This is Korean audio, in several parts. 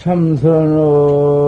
참선은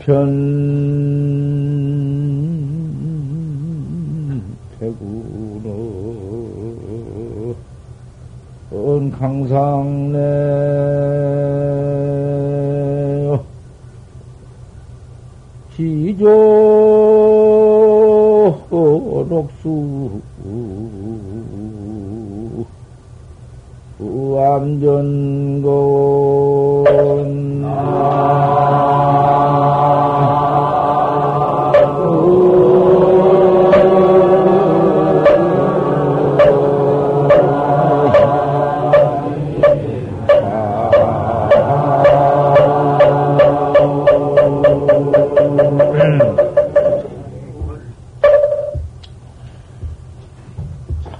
일편 강상래요 기조 녹수. 암전건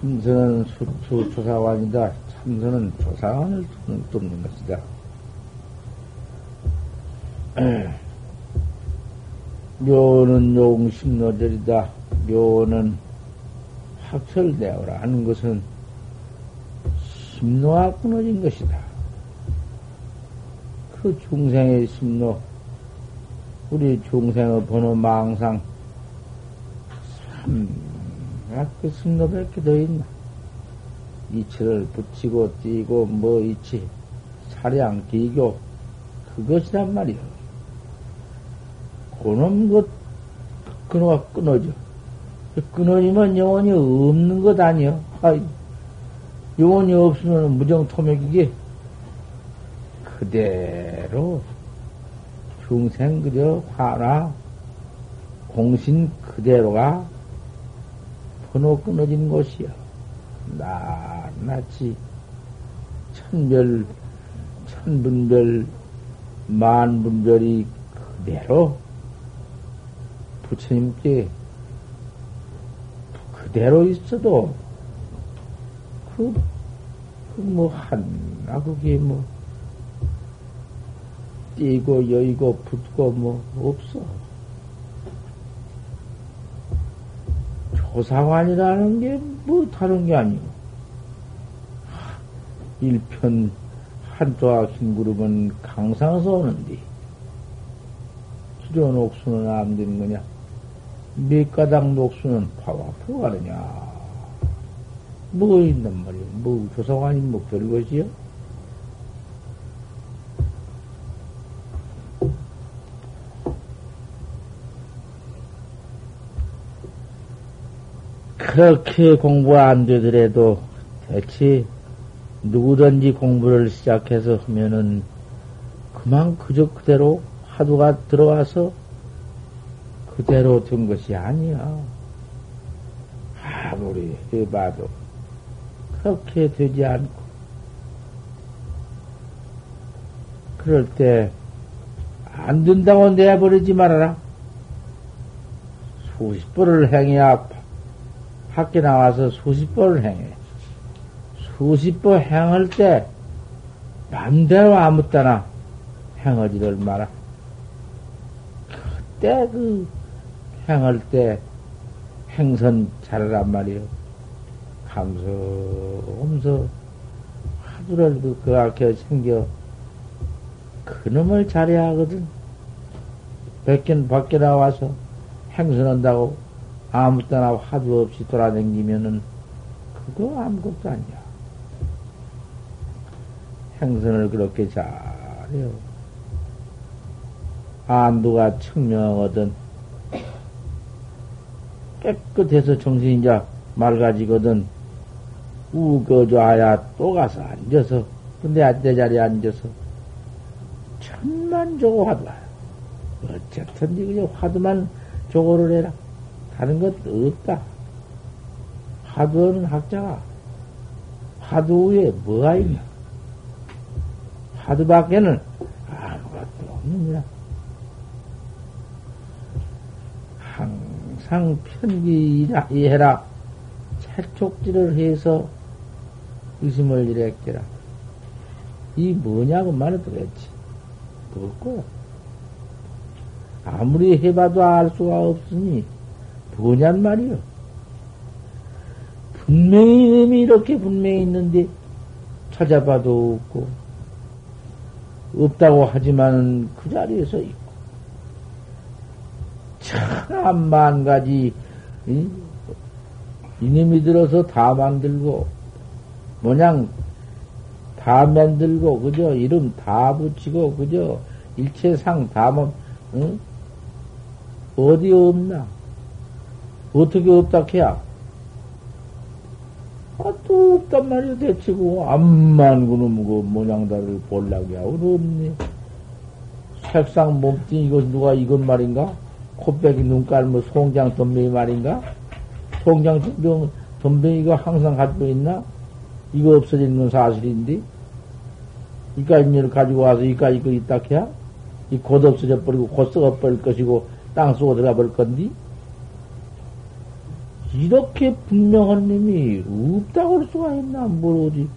참선은 수투 조사관이다. 참선은 조사관을 뚫는 것이다. 묘는 용심노절이다. 묘는 확철되어라 하는 것은 심노가 끊어진 것이다. 그 중생의 심노, 우리 중생의 번호 망상, 참, 아, 그 심노밖에 더 있나? 이치를 붙이고 띄고 뭐 이치, 사량, 기교, 그것이란 말이요. 그놈 것, 끊어가 끊어져. 끊어지면 영원히 없는 것 아니요. 아이, 영원히 없으면 무정 토맥이게 그대로 중생 그저 화나 공신 그대로가 번호 끊어진 곳이야. 낱낱이 천별, 천분별, 만분별이 그대로 부처님께 그대로 있어도 그, 그 뭐, 하나, 그게 뭐, 띄고, 여의고, 붙고, 뭐, 없어. 조사관이라는 게 뭐 다른 게 아니고. 일편 한조와 긴 구름은 강상에서 오는데, 기존 옥수는 안 되는 거냐? 몇 가닥 녹수는 파와 포가느냐? 뭐 있단 말이야? 뭐 조사관이 뭐 별것이요? 그렇게 공부 안 되더라도 대체 누구든지 공부를 시작해서 하면은 그만 그저 그대로 화두가 들어와서 그대로 된 것이 아니야. 아무리 해봐도 그렇게 되지 않고 그럴 때 안 된다고 내버리지 말아라. 수십 번을 행해야 밖에 나와서 수십 번을 행해. 수십 번 행할 때 맘대로 아무 때나 행하지를 마라. 그때 그 행할 때 행선 잘하란 말이요. 감소하면서 하두를 그, 그 앞에 챙겨 그놈을 잘해야 하거든. 백견 밖에 나와서 행선한다고 아무 때나 화두 없이 돌아다니면은 그거 아무것도 아니야. 행선을 그렇게 잘해요. 안두가 청명하거든. 깨끗해서 정신이 이제 맑아지거든. 우거져야 또 가서 앉아서, 근데 안대 자리에 앉아서, 천만 조고 화두야. 어쨌든, 그냥 화두만 조고를 해라. 다른 것 없다. 화두는 학자가, 위에 뭐가 있나? 화두밖에는 아무것도 없느니라. 항상 편기해라. 채촉질을 해서 의심을 일으켜라. 이 뭐냐고 말해도 그랬지. 뭐고? 아무리 해봐도 알 수가 없으니 뭐냔 말이요. 분명히 이름이 이렇게 분명히 있는데 찾아봐도 없고 없다고 하지만 그 자리에서 있고 천만 가지 이놈이 들어서 다 만들고 뭐냥 다 만들고 그저 이름 다 붙이고 그저 일체상 다 뭐, 응? 어디 없나? 어떻게 없다 해야? 아, 또 없단 말이야, 대치고. 암만 그놈, 그 모양다를 하고 없네. 색상 몸뚱 이거 누가 이건 말인가? 코빼기 눈깔 뭐 송장 덤뱅이 말인가? 송장 덤뱅이, 덤뱅이가 항상 가지고 있나? 이거 없어지는 건 사실인데? 이까지 일 가지고 와서 이까지 이거 있다 해야? 이 곧 없어져 버리고 곧 썩어 버릴 것이고 땅 속으로 들어가 버릴 건디? 이렇게 분명한 놈이 없다고 할 수가 있나? 모르지.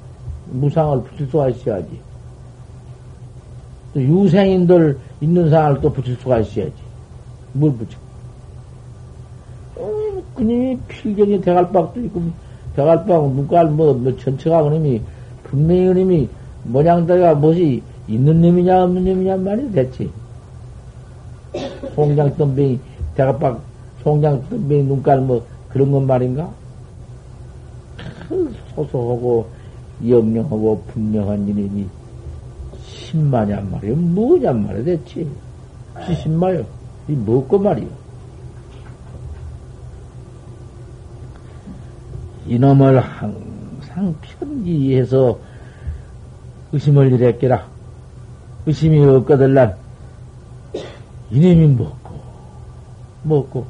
무상을 붙일 수가 있어야지. 유생인들 있는 상을 또 붙일 수가 있어야지. 뭘 붙여? 어, 그님이 필경이 대갈박도 있고, 대갈박, 눈깔, 뭐, 뭐, 전체가 그님이, 분명히 그님이, 모양다가 무엇이 있는 놈이냐, 없는 놈이냐 말이 됐지. 송장 덤뱅이, 대갈박, 송장 덤뱅이, 눈깔, 뭐, 그런 건 말인가? 소소하고 영영하고 분명한 이름이 신마냔 말이요. 뭐냔 말이야, 대체. 신마요. 이 뭐고 말이요. 이놈을 항상 편기해서 의심을 일으켜라. 의심이 없거들란 이놈이 먹고, 먹고,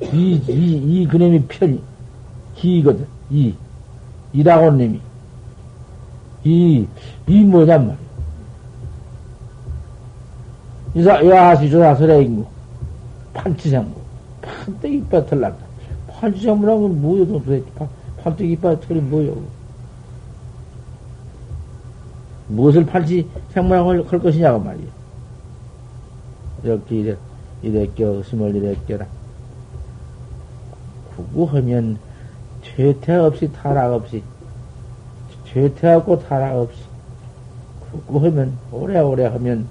이, 이, 이 그놈이 편이, 기거든. 이, 이라고 놈이. 이, 이 뭐냔 말이야. 이사, 여하시 조사설의인구. 판치장구. 판때기 이빨 털난다. 판치장구라는 뭐여, 도대체. 판때기 이빨 털이 뭐여. 무엇을 판치 생모양을 할 것이냐고 말이야. 이렇게 이래, 이래 껴, 스물 이래 껴라. 구구하면 죄태 없이 타락 없이 죄태하고 타락 없이 구구하면 오래오래 하면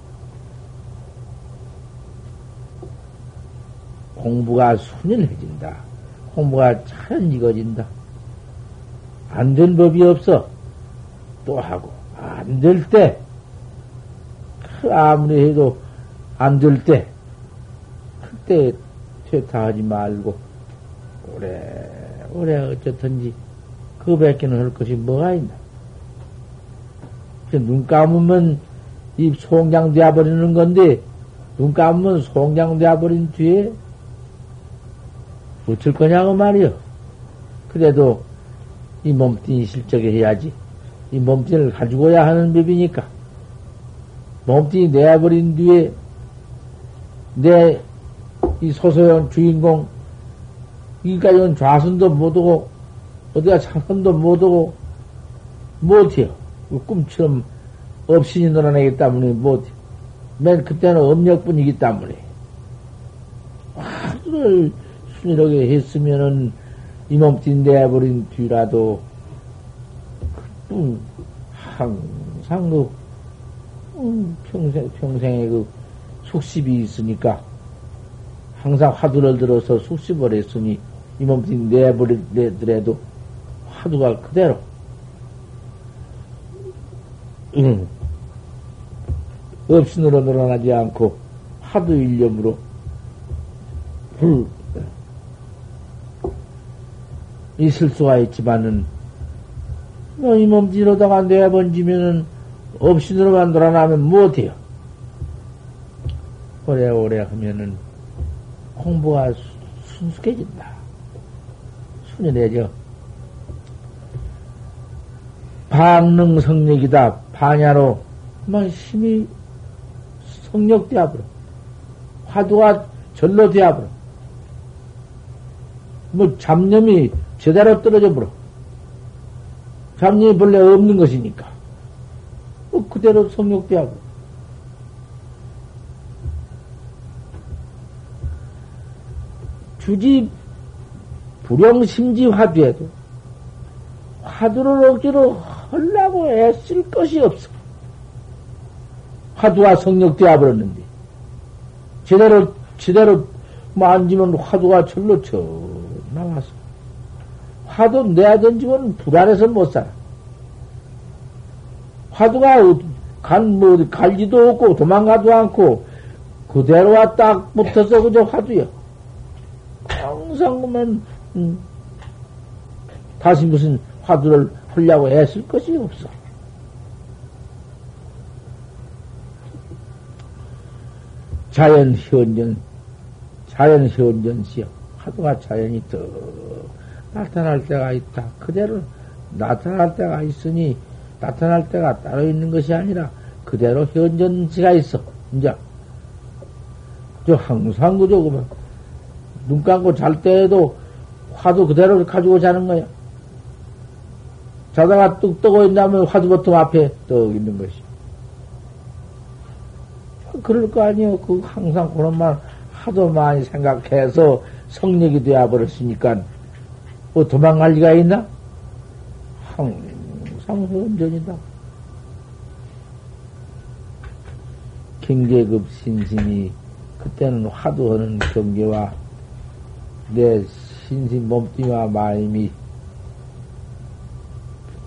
공부가 순연해진다. 공부가 차연 익어진다. 안 된 법이 없어. 또 하고 안 될 때, 그 아무리 해도 안 될 때, 그때 퇴타하지 말고 오래, 오래 어쨌든지 그 밖에는 할 것이 뭐가 있나. 눈 감으면 이 송장 되어 버리는 건데, 눈 감으면 송장 되어 버린 뒤에 어쩔 거냐고 말이요. 그래도 이 몸뚱이 실적에 해야지. 이 몸뚱이를 가지고야 하는 법이니까. 몸뚱이 내어버린 뒤에 내 이 소소한 주인공 이까지는 좌선도 못하고, 어디가 차선도 못하고, 못해요. 꿈처럼 없이니 놀아내기 때문에 못해. 맨 그때는 업력뿐이기 때문에. 화두를 순이하게 했으면은, 이 몸띠 내버린 뒤라도, 음, 항상 그, 음, 평생, 평생에 그 숙십이 있으니까, 항상 화두를 들어서 숙십을 했으니, 이 몸뚱이 내버리더라도 화두가 그대로. 응. 없이으로 늘어나지 않고 화두 일념으로 불 있을 수가 있지만은 뭐이 몸뚱이로다가 내번지면은 없이으로만 돌아나면 못해요. 오래오래 하면은 공부가 순숙해진다. 순연해져. 방능 성력이다. 반야로 막 힘이 성력되어버려. 화두가 절로 되어버려. 뭐 잡념이 제대로 떨어져 버려. 잡념이 본래 없는 것이니까. 뭐 그대로 성욕되어버려. 주지 불영심지 화두에도 화두를 억지로 하려고 애쓸 것이 없어. 화두가 성력되어 버렸는데 제대로 제대로 만지면 화두가 절로 쳐 나와서 화두 내야 던지면 불안해서 못 살아. 화두가 간뭐 갈지도 없고 도망가도 않고 그대로와 딱 붙어서 그저 화두야. 항상 그만 음, 다시 무슨 화두를 하려고 애쓸 것이 없어. 자연 현전, 자연 현전시여. 화두가 자연이 더 나타날 때가 있다. 그대로 나타날 때가 있으니 나타날 때가 따로 있는 것이 아니라 그대로 현전시가 있어. 이제 저 항상 그저 그만 눈 감고 잘 때에도 화두 그대로 가지고 자는 거야. 자다가 뚝 뜨고 있다면 화두 버튼 앞에 떡 있는 것이. 그럴 거 아니에요. 그 항상 그런 말 하도 많이 생각해서 성력이 되어 버렸으니까 뭐 도망갈 리가 있나? 항상 현전이다. 경계급 신심이 그때는 화두하는 경계와 내 신심 몸뚱이와 마음이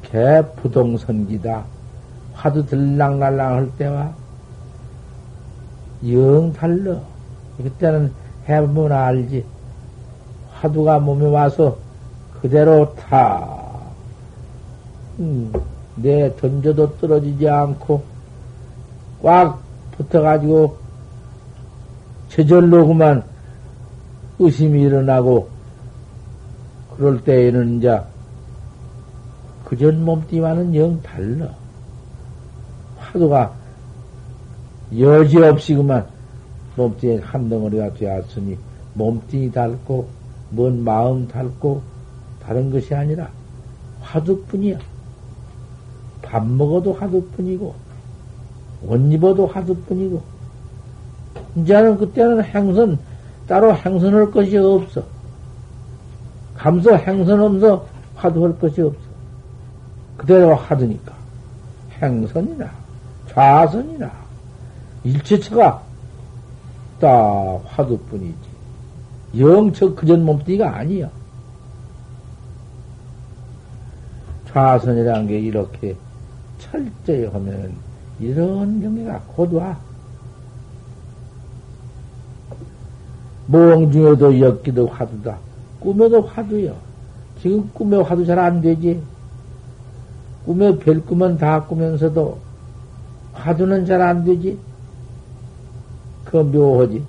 개부동선기다. 화두 들랑날랑 할 때와 영 달러. 그때는 해보면 알지. 화두가 몸에 와서 그대로 타. 음, 내 던져도 떨어지지 않고 꽉 붙어가지고 저절로 그만 의심이 일어나고 그럴 때에는 이제 그전 몸띠와는 영 달라. 화두가 여지없이 그만 몸뚱이 한 덩어리가 되었으니 몸뚱이 닳고 뭔 마음 닳고 다른 것이 아니라 화두뿐이야. 밥 먹어도 화두뿐이고 옷 입어도 화두뿐이고 이제는 그때는 행선 따로 행선할 것이 없어. 감소 행선 없어 화두할 것이 없어. 그대로 하드니까 행선이나 좌선이나 일체처가 딱 화두뿐이지. 영적 그전 몸뚱이가 아니야. 좌선이라는 게 이렇게 철저히 하면 이런 경계가 곧 와. 모험 중에도 엮기도 화두다. 꿈에도 화두요. 지금 꿈에 화두 잘 안 되지. 꿈에 별 꿈은 다 꾸면서도 화두는 잘 안 되지. 그 묘하지.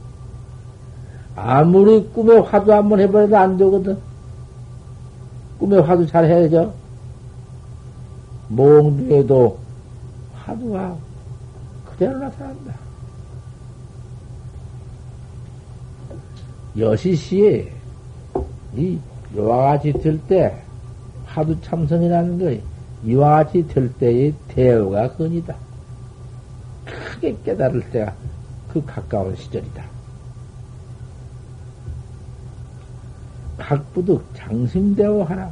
아무리 꿈에 화두 한번 해버려도 안 되거든. 꿈에 화두 잘 해야죠. 몽중에도 화두가 그대로 나타난다. 여시시에 이 이와 같이 들때 화두 참선이라는 거 이와 같이 들 때의 대어가 근이다. 크게 깨달을 때가 그 가까운 시절이다. 각부득 장심대오 하라.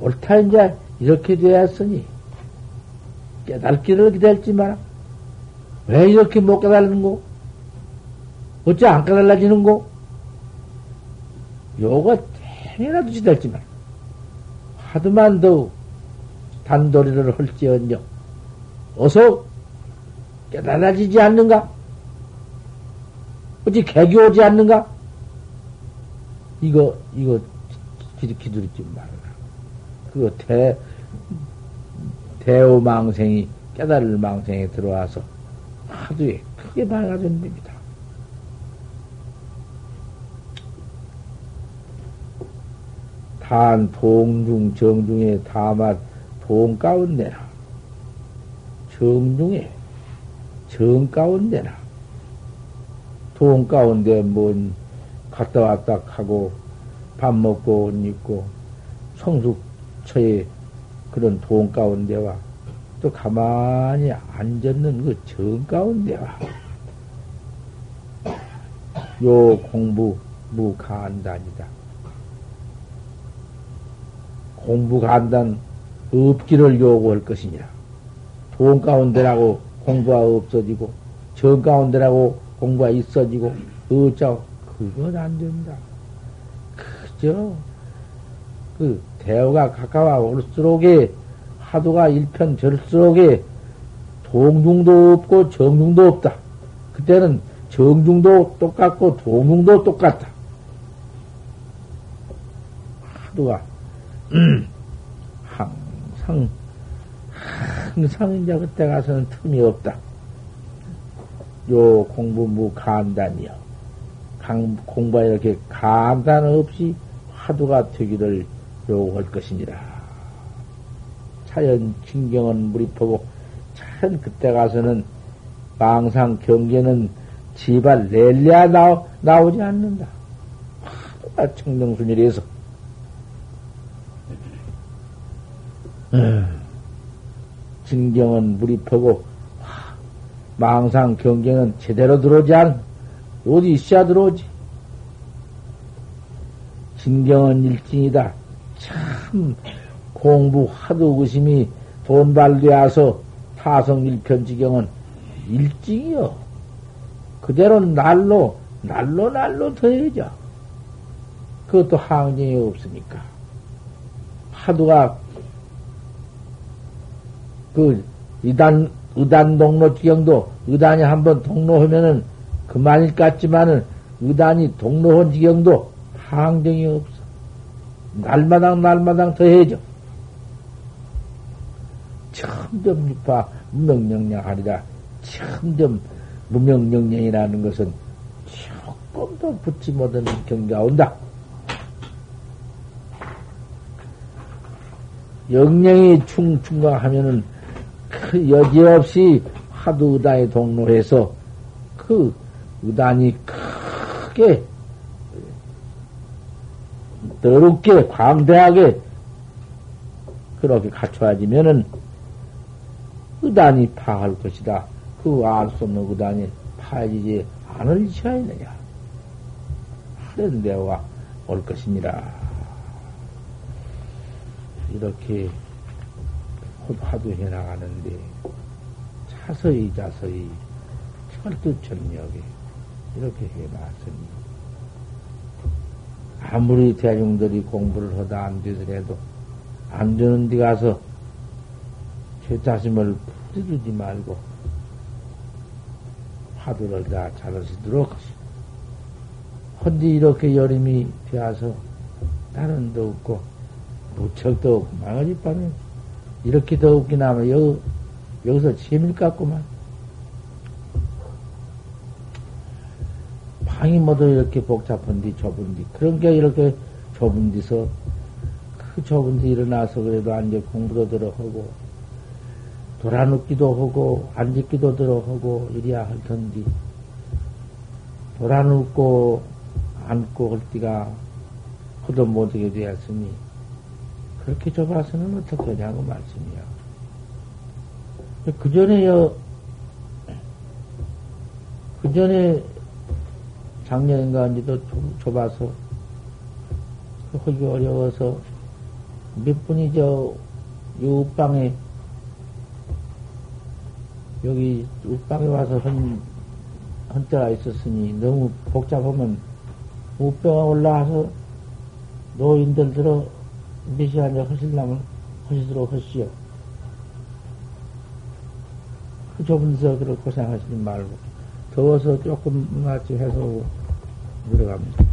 옳다 이제 이렇게 되었으니 깨달기를 기다렸지 마라. 왜 이렇게 못 깨달는 거? 어째 안 깨달아지는 거? 요거 행이라도 지달지 마라. 하도만 더 단도리를 할지언정 어서 깨달아지지 않는가? 어찌 개교 오지 않는가? 이거, 이거, 기두리지 말아라. 그거 대, 대우망생이 깨달을 망생에 들어와서 하도에 크게 밝아진 됩니다. 단 동중 정중에 다만 동 가운데나 정중에 정 가운데나 동 가운데 뭔 갔다 왔다 하고 밥 먹고 옷 입고 성숙처에 그런 동 가운데와 또 가만히 앉았는 그 정 가운데와 요 공부 무간단이다. 공부 간단 없기를 요구할 것이니라. 돈 가운데라고 공부가 없어지고 정 가운데라고 공부가 있어지고 어쩌 그건 안 된다. 그저 그 대우가 가까워 올수록에 하도가 일편절수록에 동중도 없고 정중도 없다. 그때는 정중도 똑같고 동중도 똑같다. 하도가 항상 항상 이제 그때 가서는 틈이 없다. 요 공부 무간단이요. 공부가 이렇게 간단 없이 화두가 되기를 요구할 것이니라. 자연 진경은 무리포고 참 그때 가서는 망상 경계는 지발 낼래야 나오, 나오지 않는다. 화두가 청정순일에서 진경은 무리포고 망상 경계는 제대로 들어오지 않 어디 있어야 들어오지. 진경은 일진이다. 참 공부 하도 의심이 돈발되어서 타성 일편지경은 일징이요 그대로 날로 날로 날로 더해져 그것도 항쟁이 없으니까. 하도가 그 이단 의단 동로 지경도 의단이 한번 동로하면은 그만일 같지만은 의단이 동로한 지경도 항정이 없어. 날마당 날마당 더해져. 점점 유파 무명령량하리라. 점점 무명령령이라는 것은 조금 더 붙지 못한 경계가 온다. 영령이 충충강하면은 그 여지없이 하도 의단에 동로해서 그 의단이 크게 더럽게 광대하게 그렇게 갖춰지면은 의단이 파할 것이다. 그 알 수 없는 의단이 파지지 않을 지야 있느냐. 하는 데와 올 것이니라. 이렇게 화두 해나가는데 자서히 자서히 철두철미하게 이렇게 해놨습니다. 아무리 대중들이 공부를 하다 안 되더라도 안 되는 데 가서 죄 자심을 부리지 말고 화두를 다 잘하시도록 헌디 이렇게 여름이 되어서 다른 데 없고 무척도 없고 망하지 빠면 이렇게 더 웃기나 하면 여, 여기서 재미를 갖구만. 방이 모두 이렇게 복잡한디 좁은디 그런 게 이렇게 좁은 데서 그 좁은 데 일어나서 그래도 앉아 공부도 들어하고 돌아눕기도 하고 앉기도 들어하고 이래야 할 텐데 돌아눕고 앉고 할 때가 그도 못하게 되었으니 그렇게 좁아서는 어떻게 하냐고 말씀이야. 그 전에요, 그 전에 작년인가 언제도 좁아서 하기 어려워서 몇 분이 저, 요 방에 여기 우방에 와서 한, 한때가 있었으니 너무 복잡하면 우병에 올라와서 노인들 들어 앉아 하실라면 하시도록 하시오. 그 좁은 그렇게 고생하시지 말고 더워서 조금 낫지 해서 들어갑니다.